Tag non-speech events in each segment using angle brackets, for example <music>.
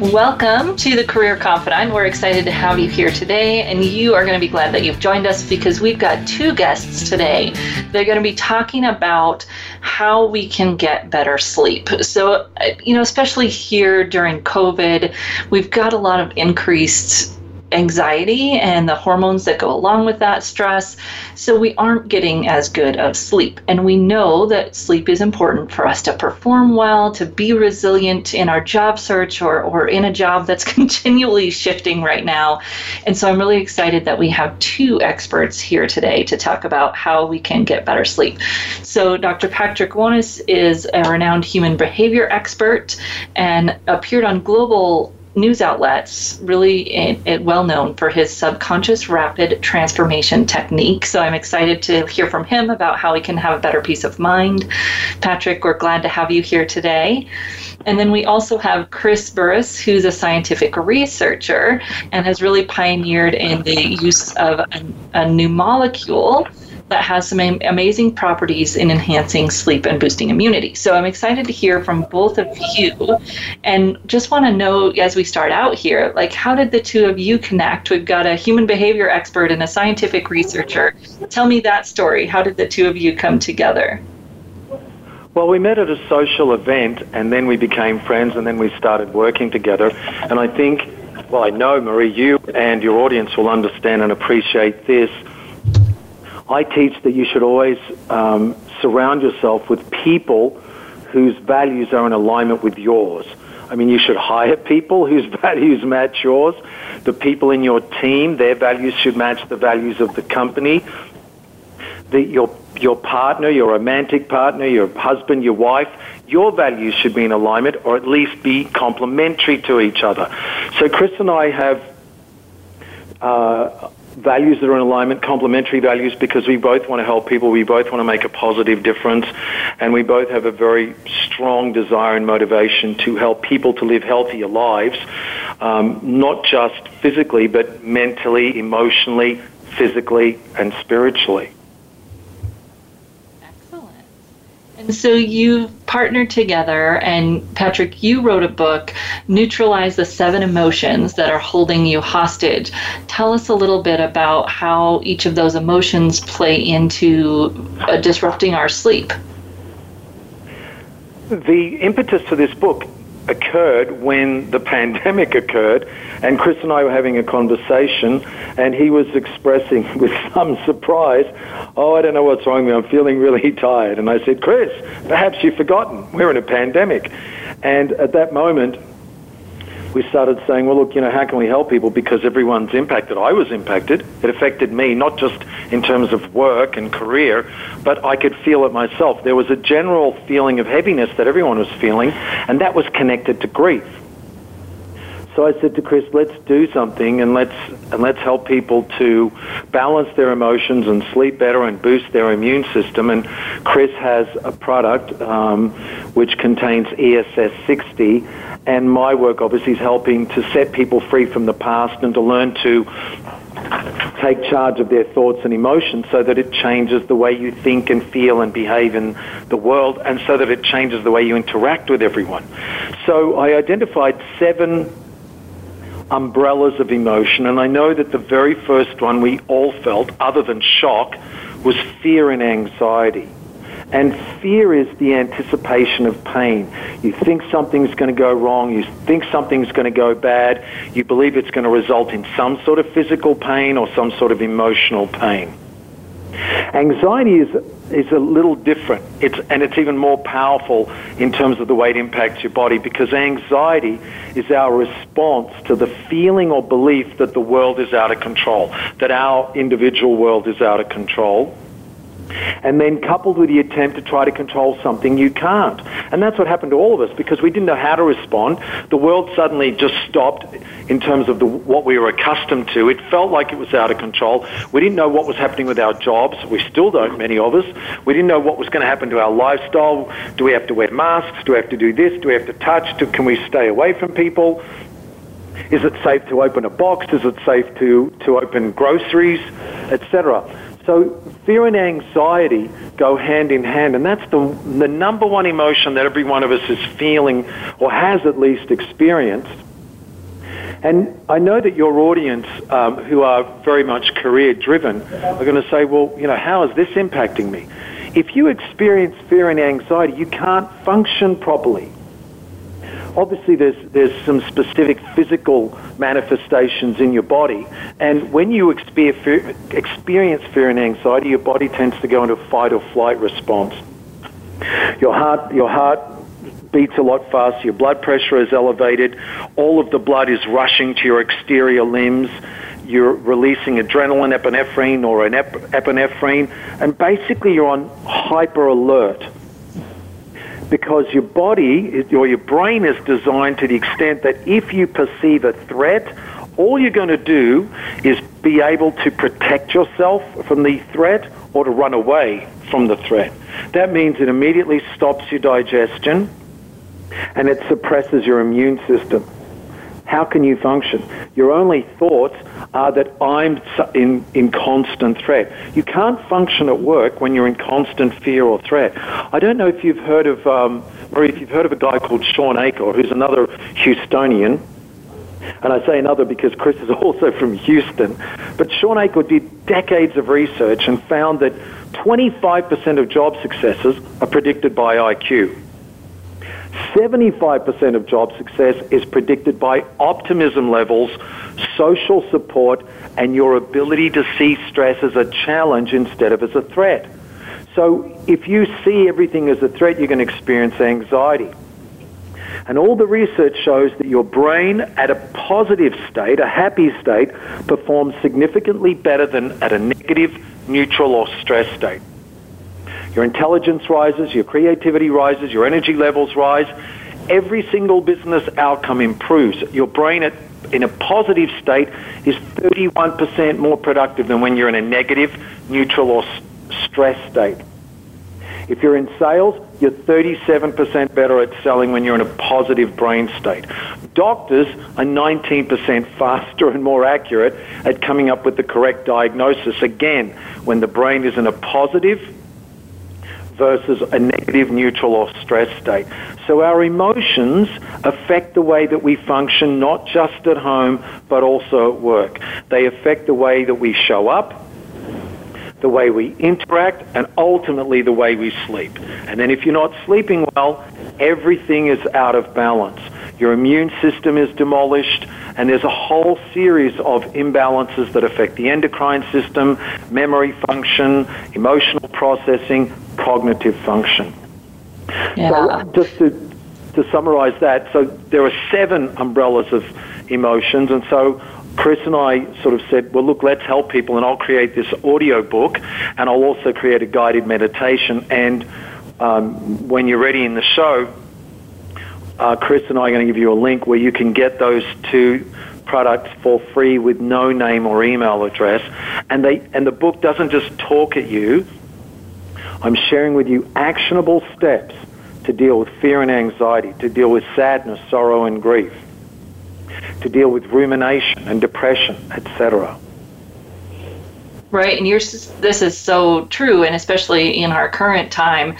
Welcome to the Career Confidante. We're excited to have you here today, and you are going to be glad that you've joined us because we've got two guests today. They're going to be talking about how we can get better sleep. So, uh, you know, especially here during COVID, we've got a lot of increased anxiety and the hormones that go along with that stress. So we aren't getting as good of sleep. And we know that sleep is important for us to perform well, to be resilient in our job search or, or in a job that's <laughs> continually shifting right now. And so I'm really excited that we have two experts here today to talk about how we can get better sleep. So Dr. Patrick Wanis is a renowned human behavior expert and appeared on global news outlets, really well known for his subconscious rapid transformation technique. So I'm excited to hear from him about how we can have a better peace of mind. Patrick, we're glad to have you here today. And then we also have Chris Burres, who's a scientific researcher and has really pioneered in the use of a, a new molecule that has some amazing properties in enhancing sleep and boosting immunity. So I'm excited to hear from both of you and just want to know as we start out here, like how did the two of you connect? We've got a human behavior expert and a scientific researcher. Tell me that story. How did the two of you come together? Well, we met at a social event and then we became friends and then we started working together. And I think, well, I know, Marie, you and your audience will understand and appreciate this I teach that you should always um, surround yourself with people whose values are in alignment with yours. I mean, you should hire people whose <laughs> values match yours. The people in your team, their values should match the values of the company. The, your, your partner, your romantic partner, your husband, your wife, your values should be in alignment or at least be complementary to each other. So Chris and I have uh, values that are in alignment, complementary values, because we both want to help people, we both want to make a positive difference, and we both have a very strong desire and motivation to help people to live healthier lives, um, not just physically, but mentally, emotionally, physically, and spiritually. And so you partnered together, and Patrick, you wrote a book, Neutralize the Seven Emotions That Are Holding You Hostage. Tell us a little bit about how each of those emotions play into uh, disrupting our sleep. The impetus for this book occurred when the <laughs> pandemic occurred, and Chris and I were having a conversation, and he was expressing <laughs> with some surprise, Oh, I don't know what's wrong with me. I'm feeling really <laughs> tired. And I said, Chris, perhaps you've forgotten. We're in a pandemic. And at that moment, we started saying, well, look, you know, how can we help people? Because everyone's impacted. I was impacted. It affected me, not just in terms of work and career, but I could feel it myself. There was a general feeling of heaviness that everyone was feeling, and that was connected to grief. So I said to Chris, let's do something and let's and let's help people to balance their emotions and sleep better and boost their immune system. And Chris has a product um, which contains ESS 60, and my work obviously is helping to set people free from the past and to learn to take charge of their thoughts and emotions so that it changes the way you think and feel and behave in the world and so that it changes the way you interact with everyone. So I identified seven umbrellas of emotion, and I know that the very first one we all felt, other than shock, was fear and anxiety. And fear is the anticipation of pain. You think something's going to go wrong, you think something's going to go bad, you believe it's going to result in some sort of physical pain or some sort of emotional pain. Anxiety is is a little different. It's and it's even more powerful in terms of the way it impacts your body because anxiety is our response to the feeling or belief that the world is out of control, that our individual world is out of control. And then coupled with the attempt to try to control something you can't. And that's what happened to all of us because we didn't know how to respond. The world suddenly just stopped in terms of the, what we were accustomed to. It felt like it was out of control. We didn't know what was happening with our jobs. We still don't, many of us. We didn't know what was going to happen to our lifestyle. Do we have to wear masks? Do we have to do this? Do we have to touch? Do, can we stay away from people? Is it safe to open a box? Is it safe to, to open groceries, etc.? So fear and anxiety go hand in hand, and that's the, the number one emotion that every one of us is feeling or has at least experienced. And I know that your audience, um, who are very much career driven, are going to say, well, you know, how is this impacting me? If you experience fear and anxiety, you can't function properly obviously there's, there's some specific physical manifestations in your body. And when you experience fear and anxiety, your body tends to go into a fight or flight response. Your heart, your heart beats a lot faster, your blood pressure is elevated, all of the blood is rushing to your exterior limbs, you're releasing adrenaline, epinephrine, or an ep- epinephrine, and basically you're on hyper alert because your body or your brain is designed to the extent that if you perceive a threat, all you're going to do is be able to protect yourself from the threat or to run away from the threat. That means it immediately stops your digestion and it suppresses your immune system. How can you function? Your only thoughts are that I'm in, in constant threat. You can't function at work when you're in constant fear or threat. I don't know if you've heard of, um, or if you've heard of a guy called Shawn Achor, who's another Houstonian. And I say another because Chris is <laughs> also from Houston. But Shawn Achor did decades of research and found that 25% of job successes are predicted by IQ. 75% of job success is predicted by optimism levels, social support, and your ability to see stress as a challenge instead of as a threat. So if you see everything as a threat, you're going to experience anxiety. And all the research shows that your brain at a positive state, a happy state, performs significantly better than at a negative, neutral, or stress state. Your intelligence rises, your creativity rises, your energy levels rise. Every single business outcome improves. Your brain at, in a positive state is 31% more productive than when you're in a negative, neutral, or stress state. If you're in sales, you're 37% better at selling when you're in a positive brain state. Doctors are 19% faster and more accurate at coming up with the correct diagnosis, again, when the brain is in a positive, versus a negative, neutral, or stress state. So our emotions affect the way that we function, not just at home, but also at work. They affect the way that we show up, the way we interact, and ultimately the way we sleep. And then if you're not sleeping well, everything is out of balance. Your immune system is demolished, and there's a whole series of imbalances that affect the endocrine system, memory function, emotional processing, cognitive function. Yeah. So just to, to summarize that, so there are seven umbrellas of emotions, and so Chris and I sort of said, well, look, let's help people, and I'll create this audio book, and I'll also create a guided meditation. And um, when you're ready in the show, uh, Chris and I are going to give you a link where you can get those two products for free with no name or email address. And they and the book doesn't just talk at you. I'm sharing with you actionable steps to deal with fear and anxiety, to deal with sadness, sorrow, and grief, to deal with rumination and depression, etc. Right, and this is so true, and especially in our current time.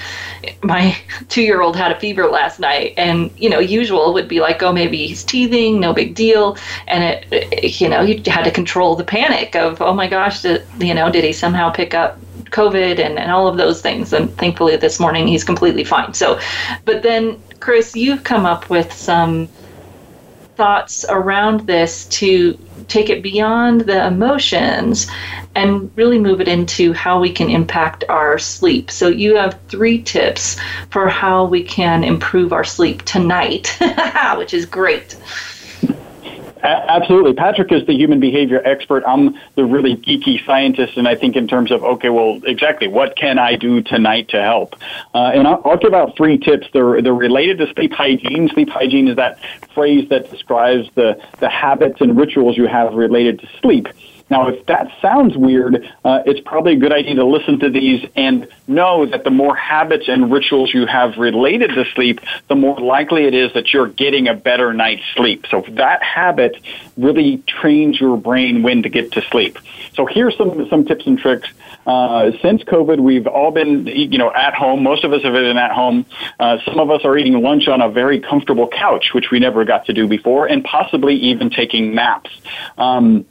My <laughs> two-year-old had a fever last night, and you know, usual would be like, oh, maybe he's teething, no big deal, and it, it you know, you had to control the panic of, oh my gosh, did, you know, did he somehow pick up COVID and, and all of those things. And thankfully, this morning he's completely fine. So, but then, Chris, you've come up with some thoughts around this to take it beyond the emotions and really move it into how we can impact our sleep. So, you have three tips for how we can improve our sleep tonight, <laughs> which is great. Absolutely. Patrick is the human behavior expert. I'm the really geeky scientist, and I think in terms of okay, well, exactly, what can I do tonight to help? Uh, and I'll, I'll, give out three tips. They're they're related to sleep hygiene. Sleep hygiene is that phrase that describes the the habits and rituals you have related to sleep. Now, if that sounds weird, uh, it's probably a good idea to listen to these and know that the more habits and rituals you have related to sleep, the more likely it is that you're getting a better night's sleep. So that habit really trains your brain when to get to sleep. So here's some some tips and tricks. Uh, since COVID, we've all been you know at home. Most of us have been at home. Uh, some of us are eating lunch on a very comfortable couch, which we never got to do before, and possibly even taking naps. Um,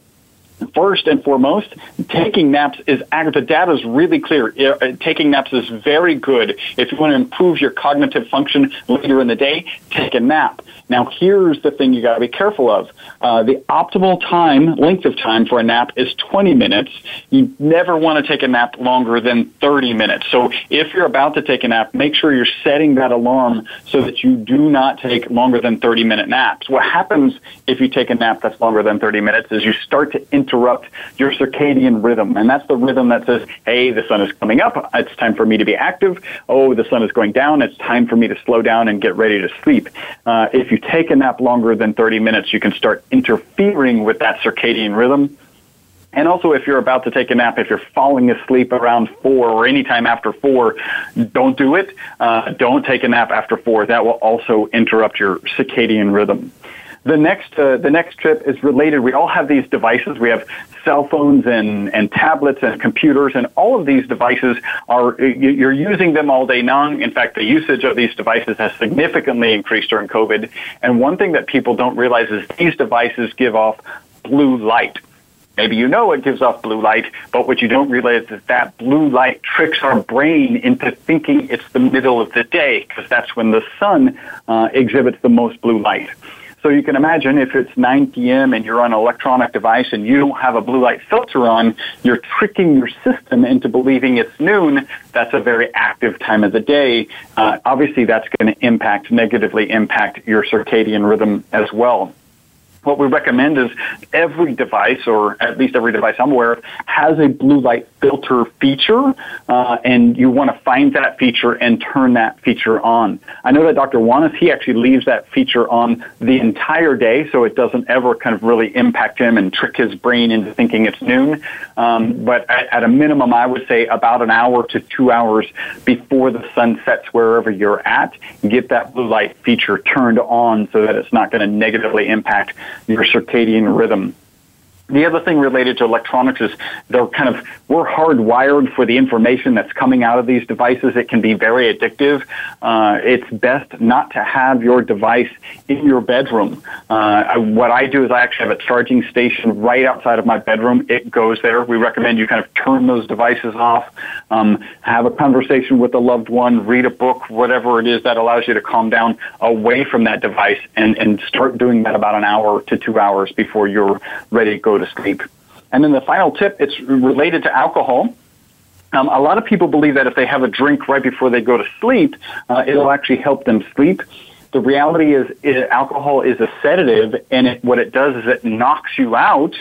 First and foremost, taking naps is the data is really clear. Uh, taking naps is very good. If you want to improve your cognitive function later in the day, take a nap. Now, here's the thing you got to be careful of. Uh, the optimal time, length of time for a nap is 20 minutes. You never want to take a nap longer than 30 minutes. So if you're about to take a nap, make sure you're setting that alarm so that you do not take longer than 30 minute naps. What happens if you take a nap that's longer than 30 minutes is you start to interrupt your circadian rhythm. And that's the rhythm that says, hey, the sun is coming up. It's time for me to be active. Oh, the sun is going down. It's time for me to slow down and get ready to sleep. Uh, if you take a nap longer than 30 minutes, you can start interfering with that circadian rhythm. And also, if you're about to take a nap, if you're falling asleep around four or anytime after four, don't do it. Uh, don't take a nap after four. That will also interrupt your circadian rhythm. The next, uh, the next trip is related. We all have these devices. We have cell phones and, and tablets and computers, and all of these devices are, you're using them all day long. In fact, the usage of these devices has significantly increased during COVID. And one thing that people don't realize is these devices give off blue light. Maybe you know it gives off blue light, but what you don't realize is that blue light tricks our brain into thinking it's the middle of the day because that's when the sun uh, exhibits the most blue light. So you can imagine if it's 9 p.m. and you're on an electronic device and you don't have a blue light filter on, you're tricking your system into believing it's noon. That's a very active time of the day. Uh, obviously, that's going to impact, negatively impact your circadian rhythm as well what we recommend is every device, or at least every device I'm aware of, has a blue light filter feature, uh, and you want to find that feature and turn that feature on. I know that Dr. Wanis, he actually leaves that feature on the entire day, so it doesn't ever kind of really impact him and trick his brain into thinking it's noon. Um, but at, at a minimum, I would say about an hour to two hours before the sun sets wherever you're at, get that blue light feature turned on so that it's not going to negatively impact your circadian rhythm. The other thing related to electronics is they're kind of, we're hardwired for the information that's coming out of these devices. It can be very addictive. Uh, it's best not to have your device in your bedroom. Uh, what I do is I actually have a charging station right outside of my bedroom. It goes there. We recommend you kind of turn those devices off, um, have a conversation with a loved one, read a book, whatever it is that allows you to calm down away from that device and, and start doing that about an hour to two hours before you're ready to go go to sleep. And then the final tip, it's related to alcohol. Um, a lot of people believe that if they have a drink right before they go to sleep, uh, it'll actually help them sleep the reality is, is alcohol is a sedative, and it, what it does is it knocks you out,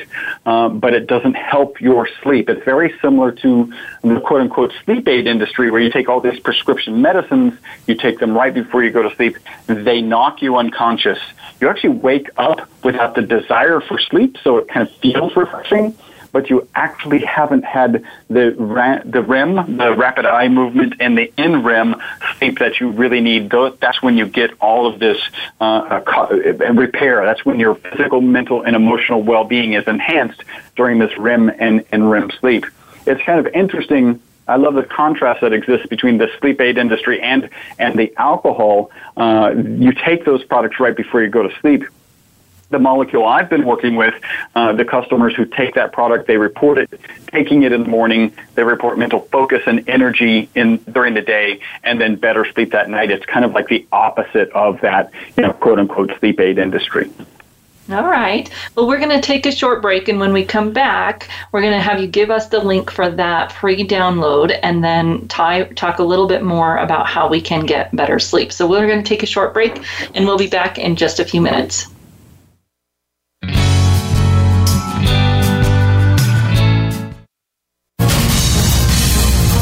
um, but it doesn't help your sleep. It's very similar to the quote unquote sleep aid industry, where you take all these prescription medicines, you take them right before you go to sleep, they knock you unconscious. You actually wake up without the desire for sleep, so it kind of feels refreshing but you actually haven't had the ra- the REM, the rapid eye movement, and the NREM sleep that you really need. That's when you get all of this uh, repair. That's when your physical, mental, and emotional well-being is enhanced during this REM and, and sleep. It's kind of interesting. I love the contrast that exists between the sleep aid industry and and the alcohol. Uh, you take those products right before you go to sleep the molecule I've been working with, uh, the customers who take that product, they report it, taking it in the morning, they report mental focus and energy in during the day, and then better sleep that night. It's kind of like the opposite of that, you know, quote unquote sleep aid industry. All right. Well, we're going to take a short break, and when we come back, we're going to have you give us the link for that free download and then ty- talk a little bit more about how we can get better sleep. So, we're going to take a short break, and we'll be back in just a few minutes.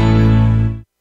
Amen.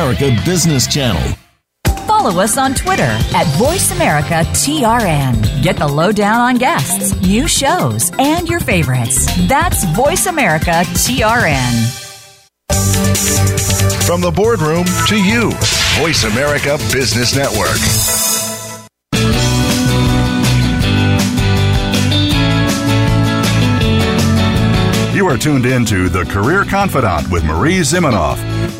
America Business Channel. Follow us on Twitter at VoiceAmericaTRN. Get the lowdown on guests, new shows, and your favorites. That's VoiceAmericaTRN. From the boardroom to you, Voice America Business Network. You are tuned in to The Career Confidante with Marie Zimenoff.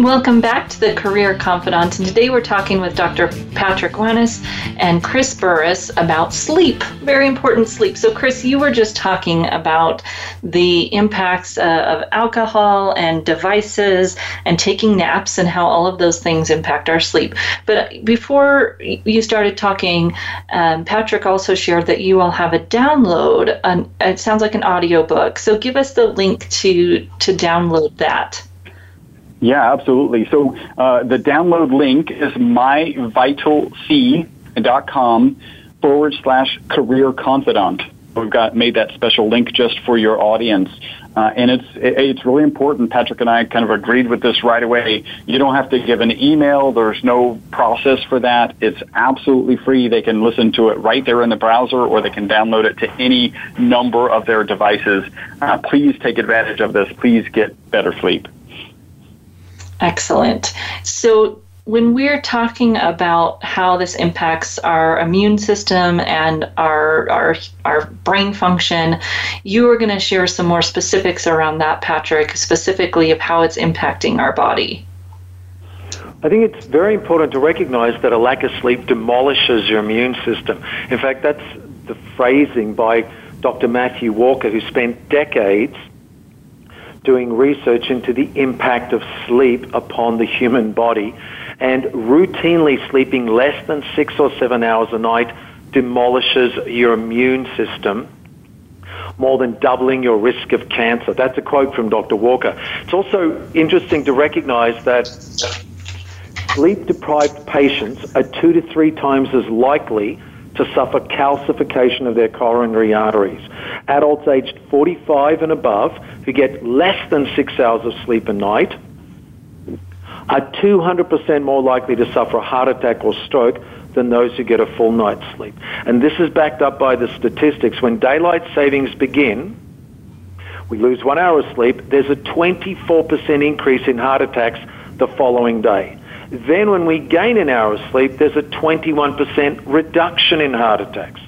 Welcome back to the Career Confidante, and today we're talking with Dr. Patrick Wanis and Chris Burres about sleep. Very important sleep. So, Chris, you were just talking about the impacts uh, of alcohol and devices and taking naps and how all of those things impact our sleep. But before you started talking, um, Patrick also shared that you all have a download. An, it sounds like an audio book. So, give us the link to to download that. Yeah, absolutely. So uh, the download link is myvitalc.com forward slash career confidant. We've got made that special link just for your audience. Uh, and it's it's really important. Patrick and I kind of agreed with this right away. You don't have to give an email. There's no process for that. It's absolutely free. They can listen to it right there in the browser, or they can download it to any number of their devices. Uh, please take advantage of this. Please get better sleep. Excellent. So, when we're talking about how this impacts our immune system and our our, our brain function, you are going to share some more specifics around that, Patrick, specifically of how it's impacting our body. I think it's very important to recognize that a lack of sleep demolishes your immune system. In fact, that's the phrasing by Dr. Matthew Walker, who spent decades doing research into the impact of sleep upon the human body. And routinely sleeping less than six or seven hours a night demolishes your immune system more than doubling your risk of cancer. That's a quote from Dr. Walker. It's also interesting to recognize that sleep deprived patients are two to three times as likely to suffer calcification of their coronary arteries. Adults aged 45 and above who get less than six hours of sleep a night are 200% more likely to suffer a heart attack or stroke than those who get a full night's sleep. And this is backed up by the statistics. When daylight savings begin, we lose one hour of sleep, there's a 24% increase in heart attacks the following day. Then, when we gain an hour of sleep, there's a 21% reduction in heart attacks.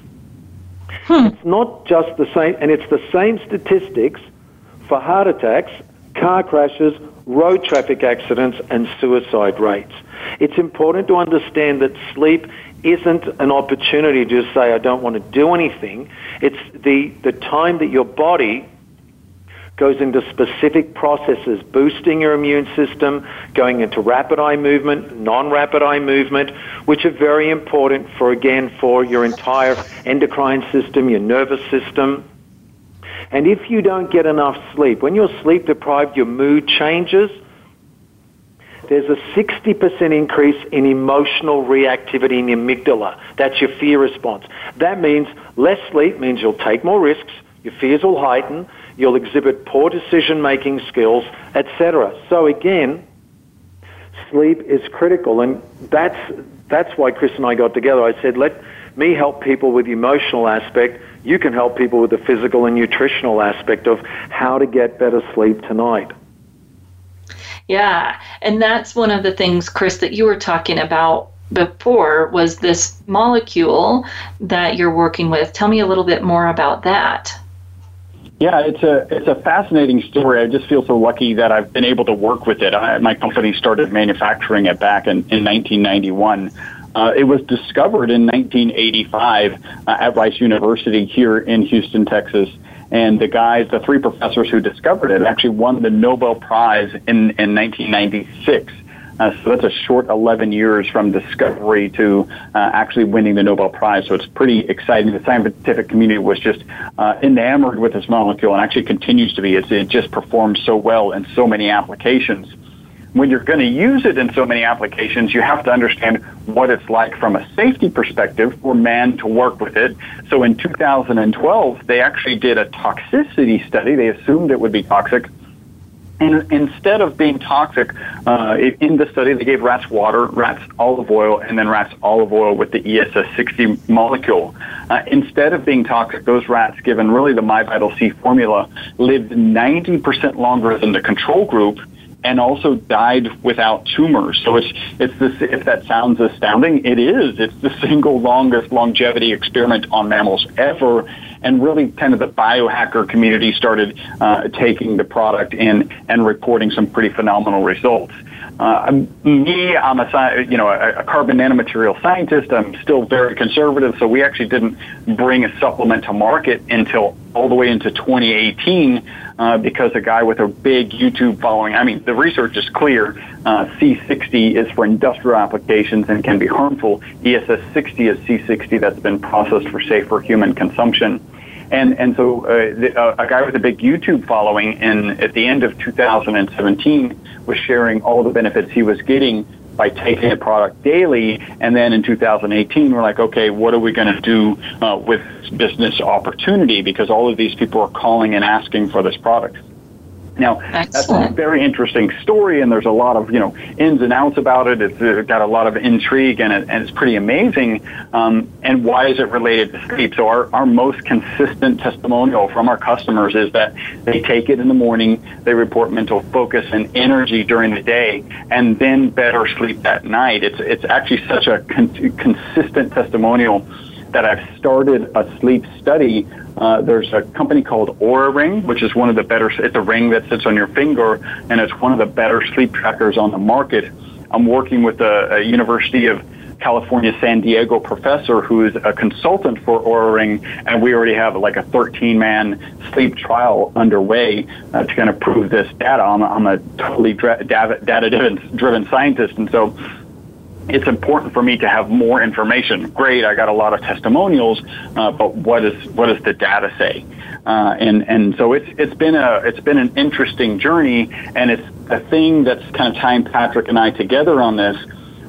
Hmm. It's not just the same, and it's the same statistics for heart attacks, car crashes, road traffic accidents, and suicide rates. It's important to understand that sleep isn't an opportunity to just say, I don't want to do anything. It's the, the time that your body goes into specific processes, boosting your immune system, going into rapid eye movement, non-rapid eye movement, which are very important for, again, for your entire endocrine system, your nervous system. And if you don't get enough sleep, when you're sleep deprived, your mood changes. there's a 60% increase in emotional reactivity in the amygdala. That's your fear response. That means less sleep means you'll take more risks, your fears will heighten, you'll exhibit poor decision making skills, etc. So again, sleep is critical and that's that's why Chris and I got together. I said, let me help people with the emotional aspect. You can help people with the physical and nutritional aspect of how to get better sleep tonight. Yeah, and that's one of the things, Chris, that you were talking about before was this molecule that you're working with. Tell me a little bit more about that. Yeah, it's a it's a fascinating story. I just feel so lucky that I've been able to work with it. I, my company started manufacturing it back in, in 1991. Uh, it was discovered in 1985 uh, at Rice University here in Houston, Texas. And the guys, the three professors who discovered it, actually won the Nobel Prize in, in 1996. Uh, so that's a short 11 years from discovery to uh, actually winning the Nobel Prize. So it's pretty exciting. The scientific community was just uh, enamored with this molecule and actually continues to be. It's, it just performs so well in so many applications. When you're going to use it in so many applications, you have to understand what it's like from a safety perspective for man to work with it. So in 2012, they actually did a toxicity study. They assumed it would be toxic and instead of being toxic, uh, in the study, they gave rats water, rats olive oil, and then rats olive oil with the ESS60 molecule. Uh, instead of being toxic, those rats, given really the MyVital C formula, lived 90% longer than the control group and also died without tumors. So it's it's this. If that sounds astounding, it is. It's the single longest longevity experiment on mammals ever, and really kind of the biohacker community started uh, taking the product in and reporting some pretty phenomenal results. Uh, me, I'm a you know a, a carbon nanomaterial scientist. I'm still very conservative, so we actually didn't bring a supplement to market until all the way into 2018 uh, because a guy with a big YouTube following. I mean, the research is clear. Uh, C60 is for industrial applications and can be harmful. ESS60 is C60 that's been processed for safer human consumption. And and so uh, the, uh, a guy with a big YouTube following, in at the end of 2017, was sharing all the benefits he was getting by taking a product daily. And then in 2018, we're like, okay, what are we going to do uh, with business opportunity? Because all of these people are calling and asking for this product. Now, Excellent. that's a very interesting story, and there's a lot of you know ins and outs about it. It's uh, got a lot of intrigue, and, it, and it's pretty amazing. Um, and why is it related to sleep? So our, our most consistent testimonial from our customers is that they take it in the morning, they report mental focus and energy during the day, and then better sleep at night. It's it's actually such a con- consistent testimonial that I've started a sleep study uh, there's a company called Oura Ring, which is one of the better. It's a ring that sits on your finger, and it's one of the better sleep trackers on the market. I'm working with a, a University of California San Diego professor who is a consultant for Oura Ring, and we already have like a 13 man sleep trial underway uh, to kind of prove this data. I'm, I'm a totally data driven scientist, and so it's important for me to have more information. Great, I got a lot of testimonials, uh, but what is what does the data say? Uh, and and so it's it's been a it's been an interesting journey, and it's a thing that's kind of tying Patrick and I together on this.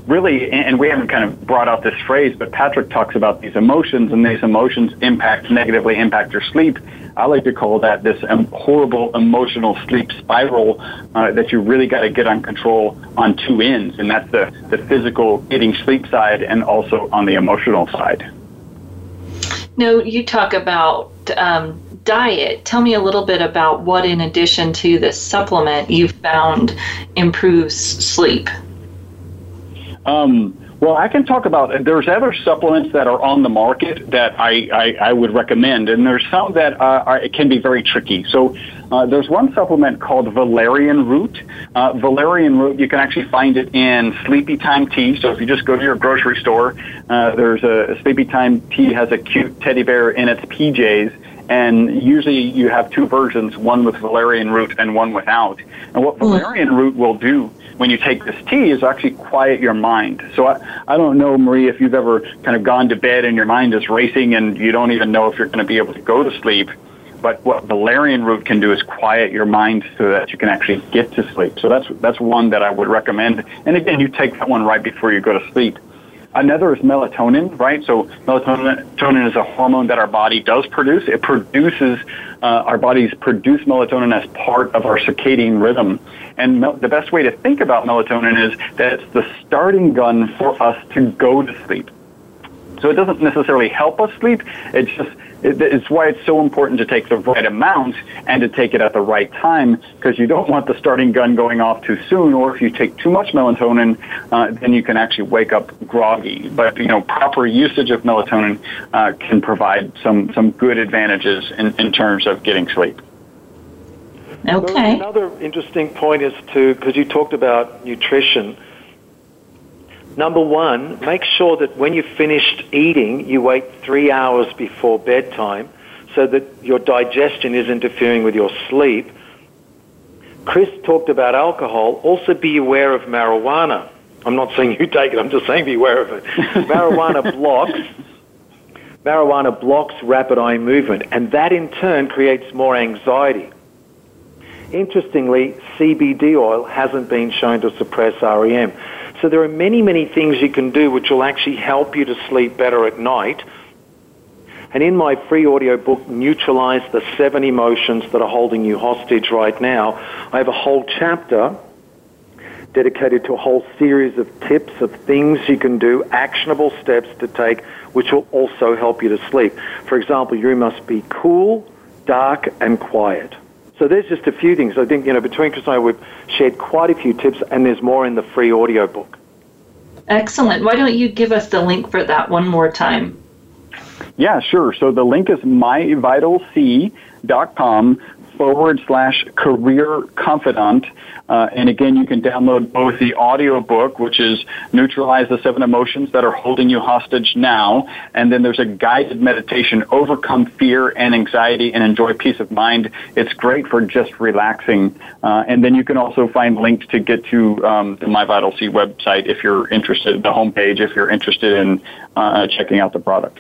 Really, and we haven't kind of brought out this phrase, but Patrick talks about these emotions, and these emotions impact negatively impact your sleep. I like to call that this horrible emotional sleep spiral uh, that you really got to get on control on two ends, and that's the, the physical getting sleep side and also on the emotional side. No, you talk about um, diet. Tell me a little bit about what, in addition to this supplement, you found improves sleep. Um, well, I can talk about. There's other supplements that are on the market that I, I, I would recommend, and there's some that uh, are, can be very tricky. So uh, there's one supplement called valerian root. Uh, valerian root, you can actually find it in Sleepy Time tea. So if you just go to your grocery store, uh, there's a, a Sleepy Time tea has a cute teddy bear in its PJs and usually you have two versions, one with valerian root and one without. And what hmm. valerian root will do when you take this tea is actually quiet your mind. So I, I don't know, Marie, if you've ever kind of gone to bed and your mind is racing and you don't even know if you're going to be able to go to sleep. but what valerian root can do is quiet your mind so that you can actually get to sleep. So that's that's one that I would recommend. And again, you take that one right before you go to sleep. Another is melatonin, right? So melatonin is a hormone that our body does produce. It produces, uh, our bodies produce melatonin as part of our circadian rhythm. And mel- the best way to think about melatonin is that it's the starting gun for us to go to sleep. So it doesn't necessarily help us sleep. It's just it's why it's so important to take the right amount and to take it at the right time because you don't want the starting gun going off too soon. Or if you take too much melatonin, uh, then you can actually wake up groggy. But you know, proper usage of melatonin uh, can provide some some good advantages in, in terms of getting sleep. Okay. So another interesting point is to because you talked about nutrition Number one, make sure that when you've finished eating, you wait three hours before bedtime so that your digestion is interfering with your sleep. Chris talked about alcohol. Also be aware of marijuana. I'm not saying you take it, I'm just saying be aware of it. <laughs> marijuana blocks marijuana blocks rapid eye movement and that in turn creates more anxiety. Interestingly, CBD oil hasn't been shown to suppress REM. So there are many, many things you can do which will actually help you to sleep better at night. And in my free audio book, Neutralize the Seven Emotions That Are Holding You Hostage Right Now, I have a whole chapter dedicated to a whole series of tips of things you can do, actionable steps to take, which will also help you to sleep. For example, you must be cool, dark, and quiet. So there's just a few things. I think, you know, between Chris and I, we've shared quite a few tips, and there's more in the free audio book. Excellent. Why don't you give us the link for that one more time? Yeah, sure. So the link is myvitalc.com forward slash career confidant. Uh, and again, you can download both the audio book, which is Neutralize the Seven Emotions That Are Holding You Hostage Now, and then there's a guided meditation, Overcome Fear and Anxiety and Enjoy Peace of Mind. It's great for just relaxing. Uh, and then you can also find links to get to um, the My Vital C website if you're interested, the homepage, if you're interested in uh, checking out the product.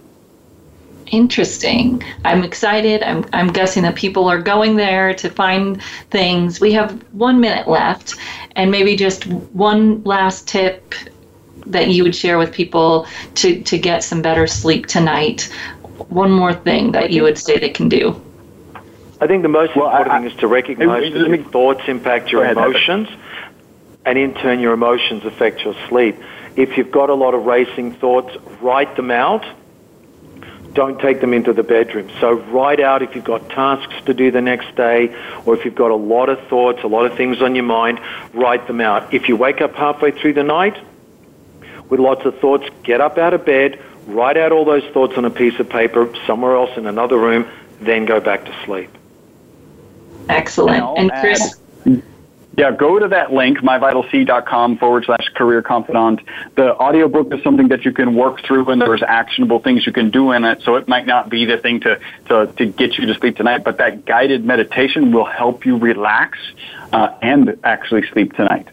Interesting. I'm excited. I'm, I'm guessing that people are going there to find things. We have one minute left, and maybe just one last tip that you would share with people to, to get some better sleep tonight. One more thing that you would say they can do. I think the most well, important I, thing is to recognize that your thoughts impact your emotions, and in turn, your emotions affect your sleep. If you've got a lot of racing thoughts, write them out don't take them into the bedroom. So write out if you've got tasks to do the next day or if you've got a lot of thoughts, a lot of things on your mind, write them out. If you wake up halfway through the night with lots of thoughts, get up out of bed, write out all those thoughts on a piece of paper somewhere else in another room, then go back to sleep. Excellent. And Chris, yeah, go to that link, myvitalc.com forward slash career confidant. The audiobook is something that you can work through and there's actionable things you can do in it. So it might not be the thing to, to, to get you to sleep tonight, but that guided meditation will help you relax uh, and actually sleep tonight.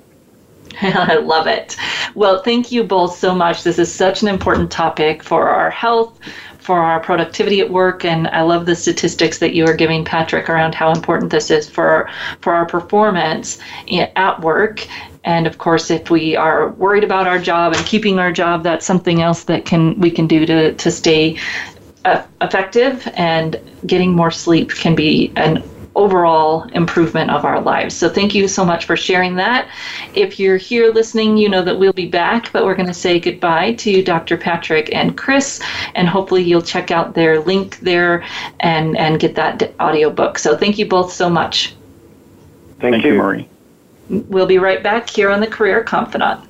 <laughs> I love it. Well, thank you both so much. This is such an important topic for our health, for our productivity at work and I love the statistics that you are giving Patrick around how important this is for for our performance at work. And of course if we are worried about our job and keeping our job that's something else that can we can do to to stay uh, effective and getting more sleep can be an overall improvement of our lives. So thank you so much for sharing that. If you're here listening, you know that we'll be back, but we're going to say goodbye to Dr. Patrick and Chris, and hopefully you'll check out their link there and, and get that audio book. So thank you both so much. Thank, thank you, Marie. We'll be right back here on the Career Confidante.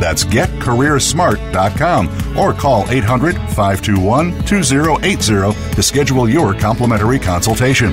That's getcareersmart.com or call 800 521 2080 to schedule your complimentary consultation.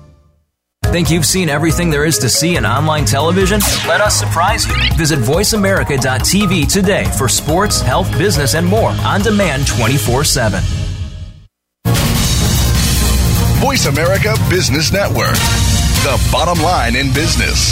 Think you've seen everything there is to see in online television? Let us surprise you. Visit VoiceAmerica.tv today for sports, health, business, and more on demand 24 7. Voice America Business Network, the bottom line in business.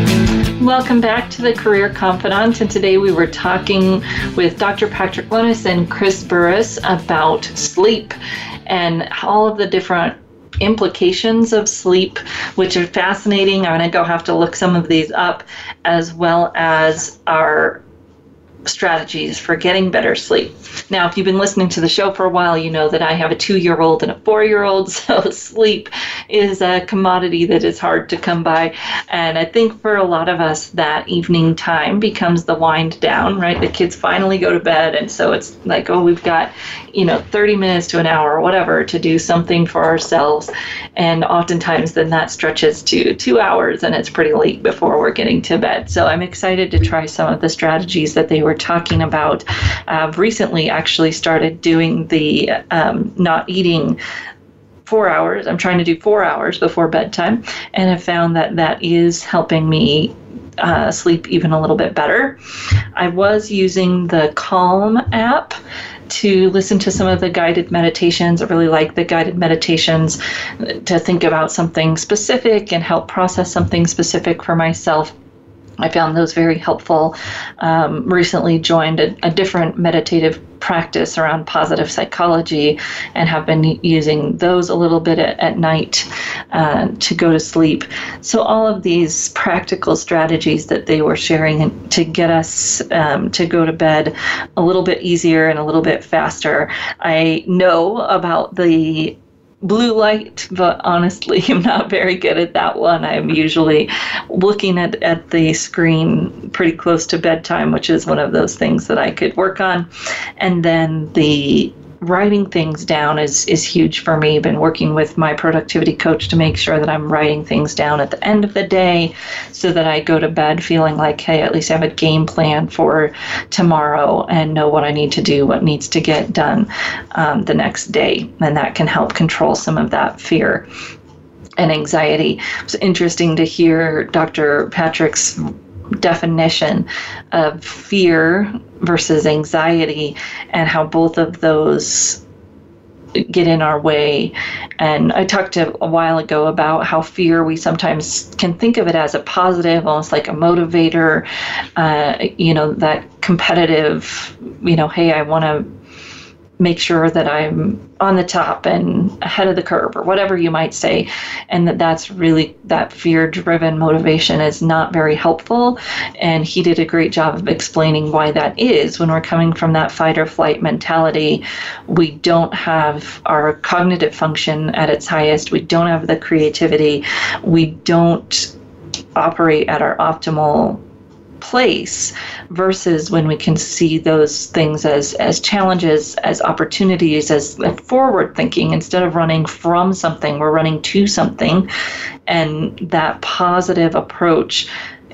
Welcome back to the Career Confidante. And today we were talking with Dr. Patrick Wanis and Chris Burres about sleep and all of the different implications of sleep, which are fascinating. I'm going to go have to look some of these up, as well as our strategies for getting better sleep. Now, if you've been listening to the show for a while, you know that I have a two year old and a four year old, <laughs> so sleep is a commodity that is hard to come by. And I think for a lot of us, that evening time becomes the wind down, right? The kids finally go to bed, and so it's like, oh, we've got, you know, 30 minutes to an hour or whatever to do something for ourselves. And oftentimes, then that stretches to two hours, and it's pretty late before we're getting to bed. So I'm excited to try some of the strategies that they were talking about. Uh, recently, actually started doing the um, not eating four hours. I'm trying to do four hours before bedtime, and have found that that is helping me uh, sleep even a little bit better. I was using the Calm app to listen to some of the guided meditations. I really like the guided meditations to think about something specific and help process something specific for myself. I found those very helpful. Um, recently joined a, a, different meditative practice around positive psychology and have been using those a little bit at, at night uh, to go to sleep. So, all of these practical strategies that they were sharing to get us um, to go to bed a little bit easier and a little bit faster. I know about the blue light, but honestly, <laughs> I'm not very good at that one. I'm usually looking at, at the screen pretty close to bedtime, which is one of those things that I could work on. And then the writing things down is is huge for me. I've Been working with my productivity coach to make sure that I'm writing things down at the end of the day so that I go to bed feeling like, hey, at least I have a game plan for tomorrow and know what I need to do, what needs to get done um, the next day. And that can help control some of that fear and anxiety. It was interesting to hear Dr. Patrick's definition of fear versus anxiety and how both of those get in our way. And I talked a, a while ago about how fear, we sometimes can think of it as a positive, almost like a motivator, uh, you know, that competitive, you know, hey, I want to make sure that I'm on the top and ahead of the curve or whatever you might say and that that's really that fear driven motivation is not very helpful. And he did a great job of explaining why that is. When we're coming from that fight or flight mentality we don't have our cognitive function at its highest. We don't have the creativity. We don't operate at our optimal place versus when we can see those things as as challenges as opportunities as forward thinking. Instead of running from something we're running to something. And that positive approach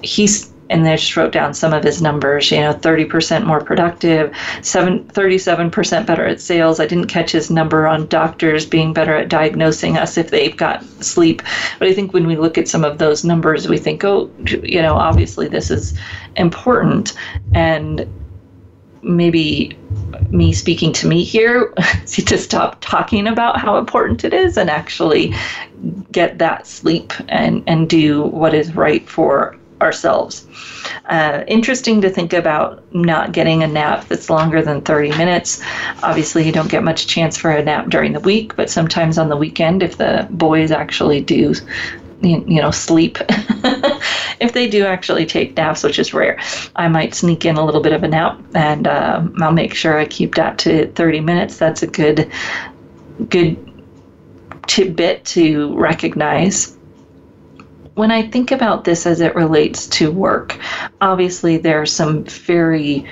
he's and they just wrote down some of his numbers. You know, 30% more productive, seven, 37% better at sales. I didn't catch his number on doctors being better at diagnosing us if they've got sleep. But I think when we look at some of those numbers, we think, oh, you know, obviously this is important. And maybe me speaking to me here <laughs> to stop talking about how important it is and actually get that sleep and, and do what is right for ourselves. Uh, interesting to think about not getting a nap that's longer than 30 minutes. Obviously, you don't get much chance for a nap during the week, but sometimes on the weekend, if the boys actually do you know sleep <laughs> if they do actually take naps which is rare i might sneak in a little bit of a nap and uh, i'll make sure i keep that to 30 minutes that's a good good tidbit to recognize when i think about this as it relates to work obviously there are some very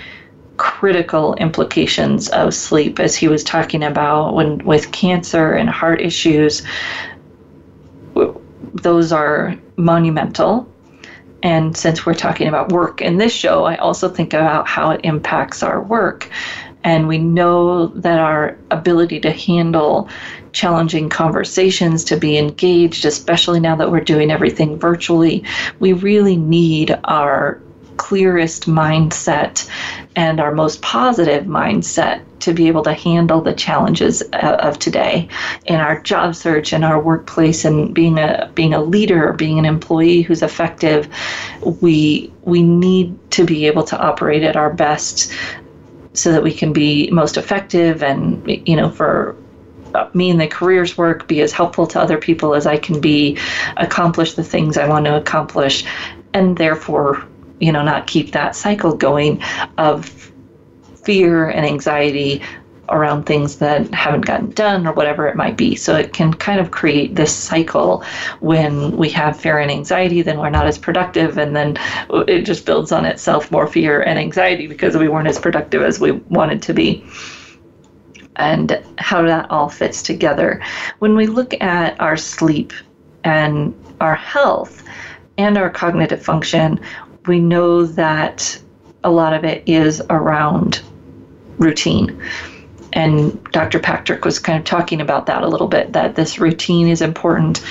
critical implications of sleep as he was talking about when with cancer and heart issues those are monumental. And since we're talking about work in this show, I also think about how it impacts our work. And we know that our ability to handle challenging conversations, to be engaged, especially now that we're doing everything virtually, we really need our clearest mindset and our most positive mindset to be able to handle the challenges uh, of today. In our job search and our workplace and being a being a leader being an employee who's effective we we need to be able to operate at our best so that we can be most effective and you know for me in the careers work be as helpful to other people as I can be accomplish the things I want to accomplish and therefore you know, not keep that cycle going of fear and anxiety around things that haven't gotten done or whatever it might be. So it can kind of create this cycle when we have fear and anxiety, then we're not as productive, and then it just builds on itself more fear and anxiety because we weren't as productive as we wanted to be. And how that all fits together. When we look at our sleep and our health and our cognitive function, we know that a lot of it is around routine. And Dr. Patrick was kind of talking about that a little bit that this routine is important.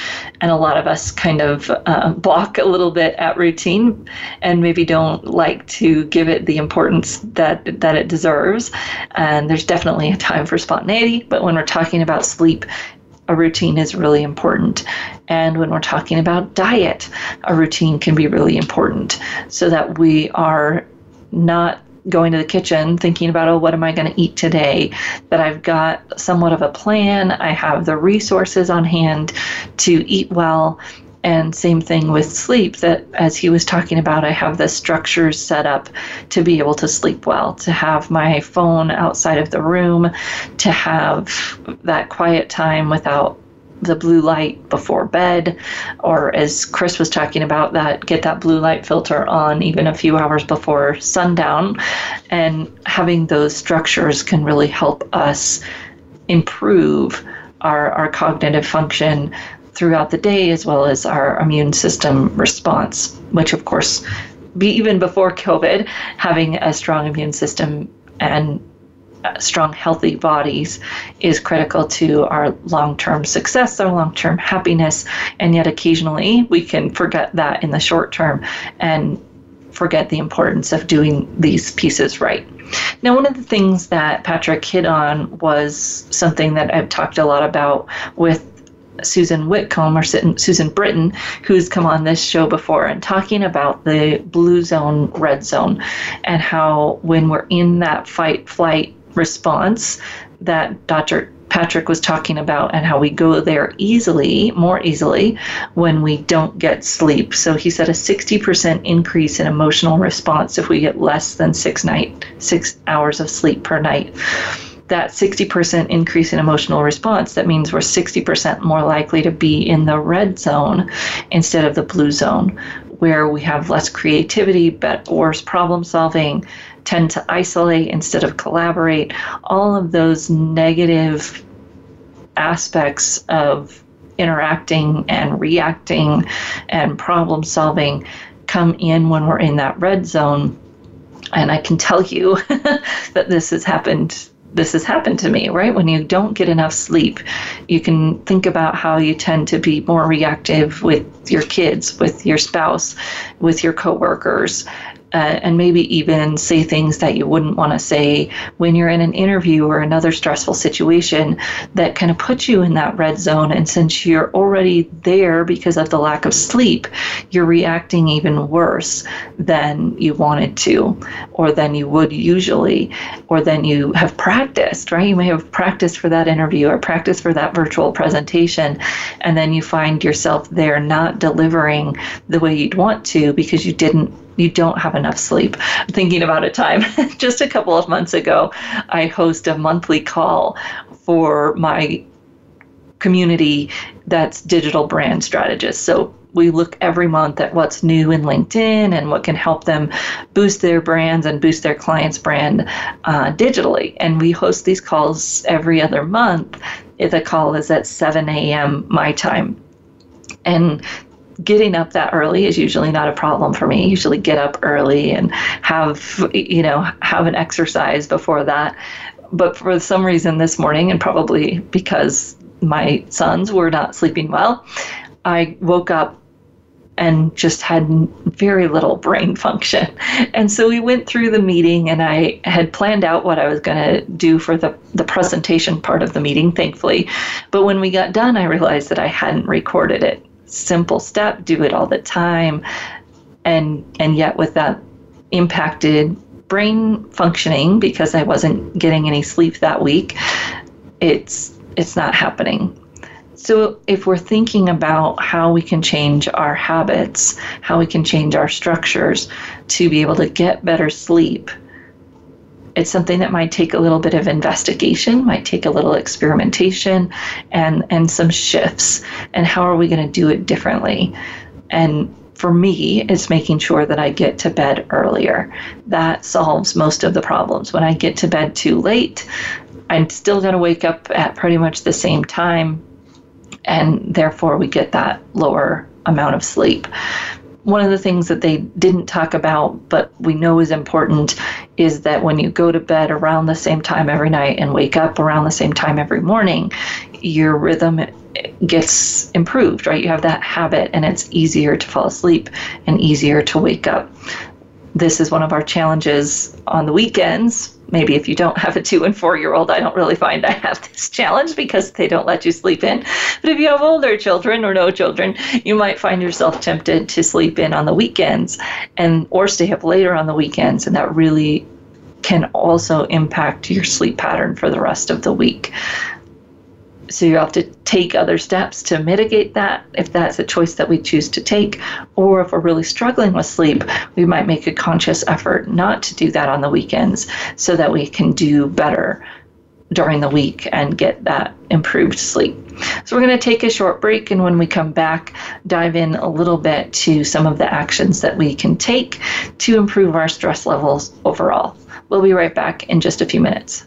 And a lot of us kind of uh, block a little bit at routine and maybe don't like to give it the importance that, that it deserves. And there's definitely a time for spontaneity. But when we're talking about sleep, a routine is really important. And when we're talking about diet, a routine can be really important so that we are not going to the kitchen thinking about, oh, what am I going to eat today? That I've got somewhat of a plan, I have the resources on hand to eat well, and same thing with sleep, that as he was talking about, I have the structures set up to be able to sleep well, to have my phone outside of the room, to have that quiet time without the blue light before bed, or as Chris was talking about, that get that blue light filter on even a few hours before sundown. And having those structures can really help us improve our, our cognitive function throughout the day as well as our immune system response, which, of course, be even before COVID, having a strong immune system and Uh, strong, healthy bodies is critical to our long term success, our long term happiness. And yet, occasionally, we can forget that in the short term and forget the importance of doing these pieces right. Now, one of the things that Patrick hit on was something that I've talked a lot about with Susan Whitcomb or Susan Britton, who's come on this show before and talking about the blue zone, red zone, and how when we're in that fight flight response that Dr. Patrick was talking about, and how we go there easily, more easily, when we don't get sleep. So he said a 60% increase in emotional response if we get less than six night, six hours of sleep per night that 60% increase in emotional response, that means we're 60% more likely to be in the red zone instead of the blue zone, where we have less creativity, but worse problem solving, tend to isolate instead of collaborate. All of those negative aspects of interacting and reacting and problem solving come in when we're in that red zone. And I can tell you <laughs> that this has happened this has happened to me, right? When you don't get enough sleep, you can think about how you tend to be more reactive with your kids, with your spouse, with your coworkers, uh, and maybe even say things that you wouldn't want to say when you're in an interview or another stressful situation that kind of puts you in that red zone. And since you're already there because of the lack of sleep, you're reacting even worse than you wanted to, or than you would usually, or than you have practiced, right? You may have practiced for that interview or practiced for that virtual presentation, and then you find yourself there not delivering the way you'd want to because you didn't you don't have enough sleep. I'm thinking about a time <laughs> just a couple of months ago, I host a monthly call for my community that's digital brand strategists. So we look every month at what's new in LinkedIn and what can help them boost their brands and boost their clients' brand uh, digitally. And we host these calls every other month. The call is at 7 a.m. my time. And getting up that early is usually not a problem for me. I usually get up early and have you know have an exercise before that. But for some reason this morning, and probably because my sons were not sleeping well, I woke up and just had very little brain <laughs> function. And so we went through the meeting, and I had planned out what I was going to do for the, the presentation part of the meeting, thankfully. But when we got done, I realized that I hadn't recorded it simple step, do it all the time, and and yet with that impacted brain functioning because I wasn't getting any sleep that week, it's it's not happening. So if we're thinking about how we can change our habits, how we can change our structures to be able to get better sleep, it's something that might take a little bit of investigation, might take a little experimentation and and some shifts. And how are we going to do it differently? And for me, it's making sure that I get to bed earlier. That solves most of the problems. When I get to bed too late, I'm still going to wake up at pretty much the same time, and therefore we get that lower amount of sleep one of the things that they didn't talk about, but we know is important, is that when you go to bed around the same time every night and wake up around the same time every morning, your rhythm gets improved, right? You have that habit and it's easier to fall asleep and easier to wake up. This is one of our challenges on the weekends maybe if you don't have a two and four year old, I don't really find I have this challenge because they don't let you sleep in. But if you have older children or no children, you might find yourself tempted to sleep in on the weekends and or stay up later on the weekends, and that really can also impact your sleep pattern for the rest of the week. So you have to take other steps to mitigate that if that's a choice that we choose to take. Or if we're really struggling with sleep, we might make a conscious effort not to do that on the weekends so that we can do better during the week and get that improved sleep. So, we're going to take a short break, and when we come back, dive in a little bit to some of the actions that we can take to improve our stress levels overall. We'll be right back in just a few minutes.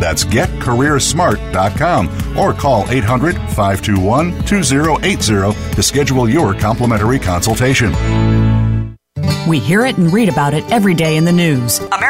That's getcareersmart.com or call 800 521 2080 to schedule your complimentary consultation. We hear it and read about it every day in the news. America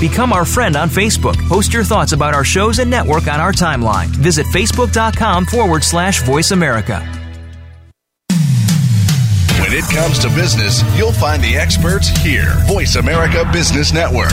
Become our friend on Facebook. Post your thoughts about our shows and network on our timeline. Visit facebook.com forward slash voice America. When it comes to business, you'll find the experts here. Voice America Business Network.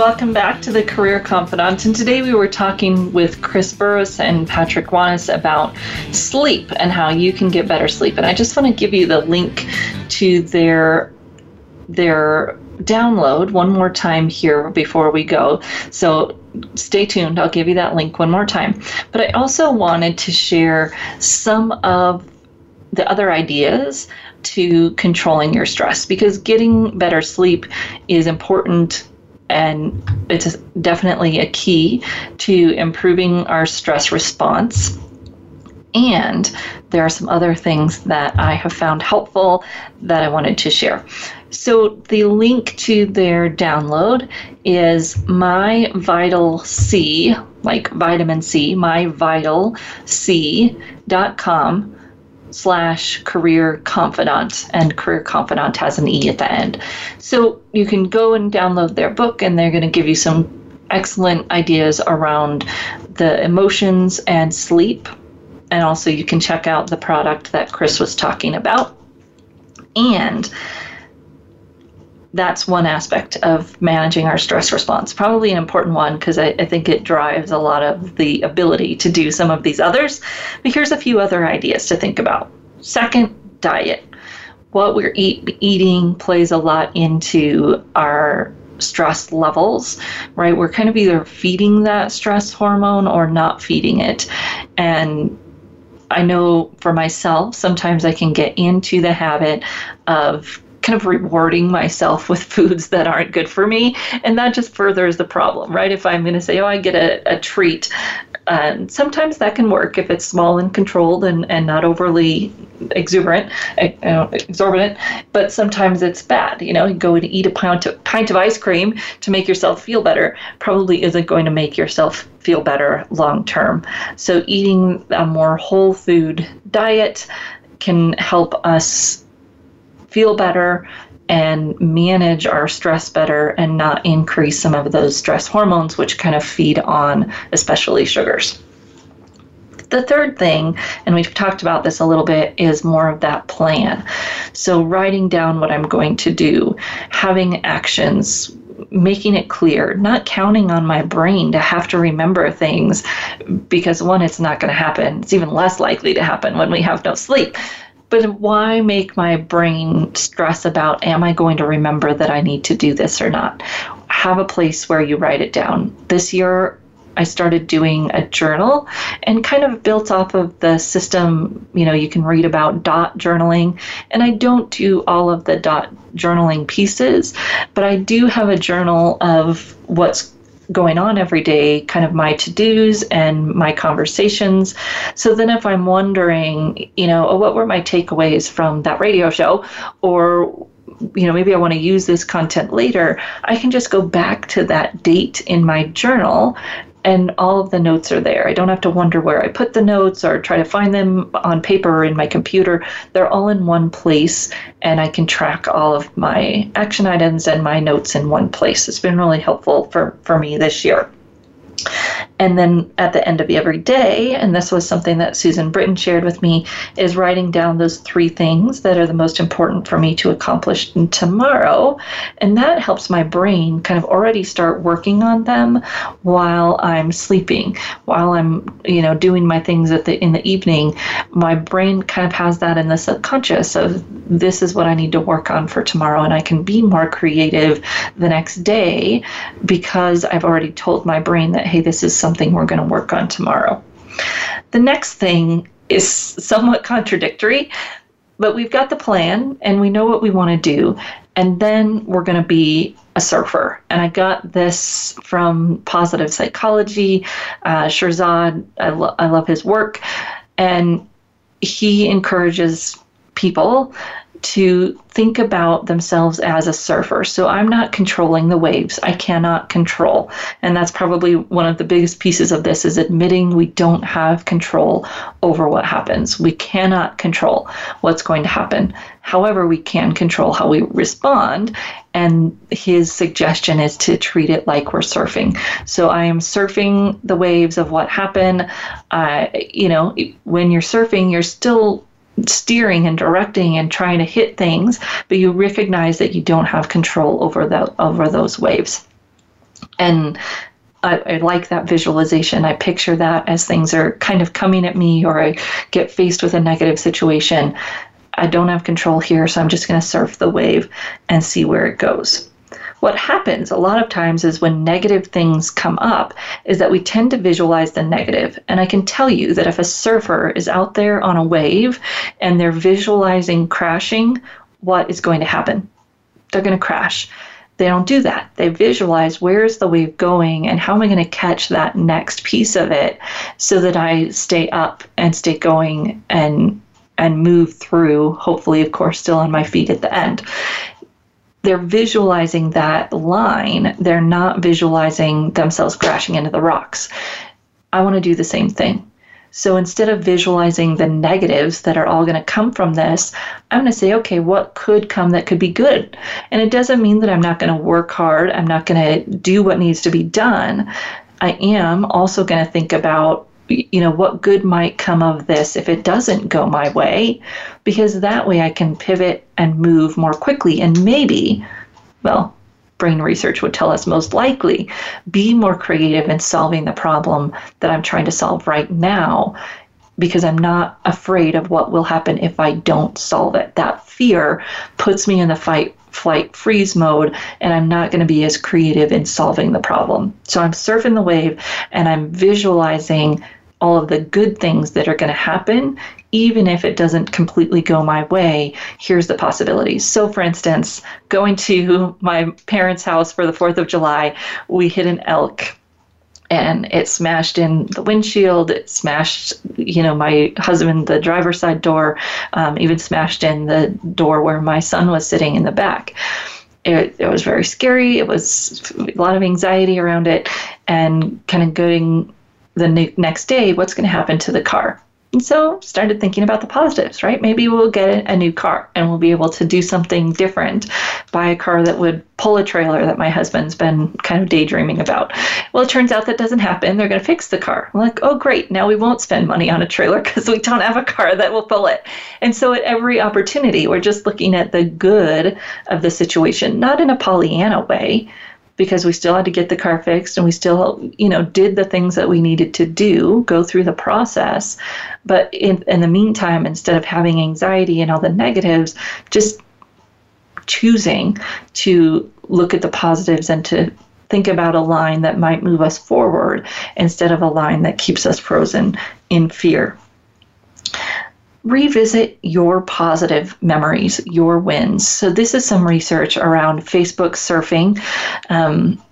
Welcome back to the Career Confidante. And today we were talking with Chris Burres and Patrick Wanis about sleep and how you can get better sleep. And I just want to give you the link to their their download one more time here before we go. So stay tuned. I'll give you that link one more time. But I also wanted to share some of the other ideas to controlling your stress because getting better sleep is important and it's definitely a key to improving our stress response. And there are some other things that I have found helpful that I wanted to share. So, the link to their download is My Vital C, like vitamin C, myvitalc.com slash career confidante and career confidante has an e at the end. So you can go and download their book and they're going to give you some excellent ideas around the emotions and sleep. And also you can check out the product that chris was talking about. And that's one aspect of managing our stress response. Probably an important one because I, I, think it drives a lot of the ability to do some of these others. But here's a few other ideas to think about. Second, diet. What we're eat, eating plays a lot into our stress levels, right? We're kind of either feeding that stress hormone or not feeding it. And I know for myself, sometimes I can get into the habit of kind of rewarding myself with <laughs> foods that aren't good for me. And that just furthers the problem, right? If I'm going to say, oh, I get a, a treat, and sometimes that can work if it's small and controlled and, and not overly exuberant, uh, exorbitant. But sometimes it's bad. You know, go and eat a pint of, pint of ice cream to make yourself feel better probably isn't going to make yourself feel better long term. So eating a more whole food diet can help us feel better and manage our stress better and not increase some of those stress hormones, which kind of feed on especially sugars. The third thing, and we've talked about this a little bit, is more of that plan. So, writing down what I'm going to do, having actions, making it clear, not counting on my brain to have to remember things because one, it's not going to happen. It's even less likely to happen when we have no sleep. But why make my brain stress about, am I going to remember that I need to do this or not? Have a place where you write it down. This year, I started doing a journal and kind of built off of the system, you know, you can read about dot journaling. And I don't do all of the dot journaling pieces, but I do have a journal of what's going on every day, kind of my to dos and my conversations. So then, if I'm wondering, you know, oh, what were my takeaways from that radio show, or you know, maybe I want to use this content later, I can just go back to that date in my journal and all of the notes are there. I don't have to wonder where I put the notes or try to find them on paper or in my computer. They're all in one place, and I can track all of my action items and my notes in one place. It's been really helpful for, for me this year. And then at the end of every day, and this was something that Susan Britton shared with me, is writing down those three things that are the most important for me to accomplish in tomorrow. And that helps my brain kind of already start working on them while I'm sleeping, while I'm, you know, doing my things at the in the evening. My brain kind of has that in the subconscious of this is what I need to work on for tomorrow, and I can be more creative the next day because I've already told my brain that hey, this is something something we're going to work on tomorrow. The next thing is somewhat contradictory, but we've got the plan and we know what we want to do. and then we're going to be a surfer. And I got this from Positive Psychology. Uh, Shirzad, I, lo- I love his work. And he encourages people to think about themselves as a surfer. So I'm not controlling the waves. I cannot control. And that's probably one of the biggest pieces of this is admitting we don't have control over what happens. We cannot control what's going to happen. However, we can control how we respond. And his suggestion is to treat it like we're surfing. So I am surfing the waves of what happened. Uh, you know, when you're surfing, you're still steering and directing and trying to hit things, but you recognize that you don't have control over that over those waves. And I, I, like that visualization. I picture that as things are kind of coming at me or I get faced with a negative situation. I don't have control here, so I'm just going to surf the wave and see where it goes what happens a lot of times is when negative things come up is that we tend to visualize the negative. and i can tell you that if a surfer is out there on a wave and they're visualizing crashing what is going to happen? They're going to crash. They don't do that. They visualize where is the wave going and how am i going to catch that next piece of it so that i stay up and stay going and and move through hopefully of course still on my feet at the end they're visualizing that line. They're not visualizing themselves crashing into the rocks. I want to do the same thing. So instead of visualizing the negatives that are all going to come from this, I'm going to say, okay, what could come that could be good? And it doesn't mean that I'm not going to work hard. I'm not going to do what needs to be done. I am also going to think about you know, what good might come of this if it doesn't go my way? Because that way I can pivot and move more quickly and maybe, well, brain research would tell us most likely, be more creative in solving the problem that I'm trying to solve right now because I'm not afraid of what will happen if I don't solve it. That fear puts me in the fight flight freeze mode and I'm not going to be as creative in solving the problem. So I'm surfing the wave and I'm visualizing all of the good things that are going to happen, even if it doesn't completely go my way, here's the possibilities. So, for instance, going to my parents' house for the 4th of July, we hit an elk and it smashed in the windshield. It smashed, you know, my husband, the driver's side door, um, even smashed in the door where my son was sitting in the back. It, it was very scary. It was a lot of anxiety around it, and kind of going the ne- next day, what's going to happen to the car? And so started thinking about the positives, right? Maybe we'll get a new car and we'll be able to do something different, buy a car that would pull a trailer that my husband's been kind of daydreaming about. Well, it turns out that doesn't happen. They're going to fix the car. I'm like, oh, great. Now we won't spend money on a trailer because we don't have a car that will pull it. And so at every opportunity, we're just looking at the good of the situation, not in a Pollyanna way, because we still had to get the car fixed and we still, you know, did the things that we needed to do, go through the process. But in, in the meantime, instead of having anxiety and all the negatives, just choosing to look at the positives and to think about a line that might move us forward instead of a line that keeps us frozen in fear revisit your positive memories, your wins. So, this is some research around Facebook surfing. Um,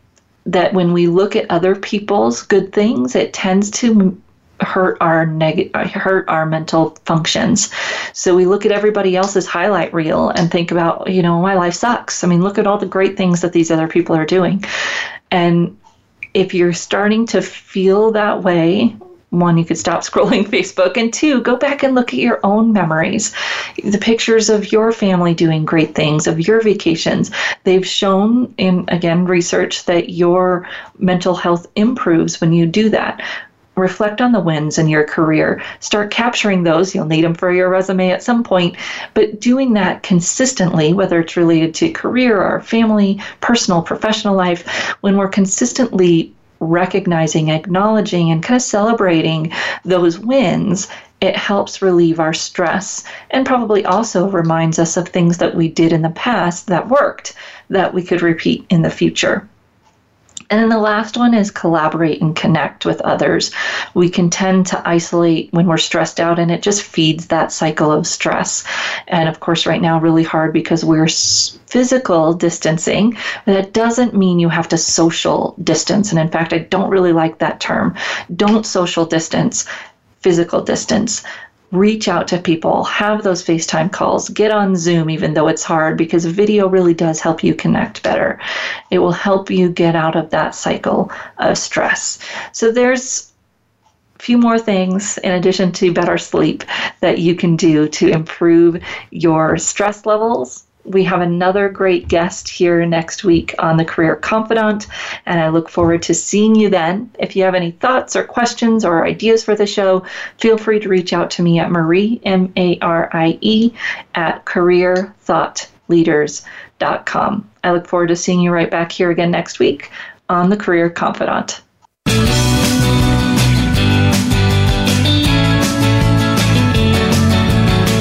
that when we look at other people's good things, it tends to hurt our neg- hurt our mental functions. So we look at everybody else's highlight reel and think about, you know, my life sucks. I mean, look at all the great things that these other people are doing. And if you're starting to feel that way one, you could stop <laughs> scrolling Facebook, and two, go back and look at your own memories. The pictures of your family doing great things, of your vacations. They've shown in, again, research that your mental health improves when you do that. Reflect on the wins in your career. Start capturing those. You'll need them for your resume at some point. But doing that consistently, whether it's related to career or family, personal, professional life, when we're consistently recognizing, acknowledging, and kind of celebrating those wins, it helps relieve our stress and probably also reminds us of things that we did in the past that worked that we could repeat in the future. And then the last one is collaborate and connect with others. We can tend to isolate when we're stressed out, and it just feeds that cycle of stress. And of course, right now, really hard because we're physical distancing, but that doesn't mean you have to social distance. And in fact, I don't really like that term. Don't social distance, physical distance reach out to people, have those FaceTime calls, get on Zoom, even though it's hard, because video really does help you connect better. It will help you get out of that cycle of stress. So there's a few more things in addition to better sleep that you can do to improve your stress levels we have another great guest here next week on the Career Confidante, and I look forward to seeing you then. If you have any thoughts or questions or ideas for the show, feel free to reach out to me at Marie, M A R I E, at careerthoughtleaders.com. I look forward to seeing you right back here again next week on the Career Confidante.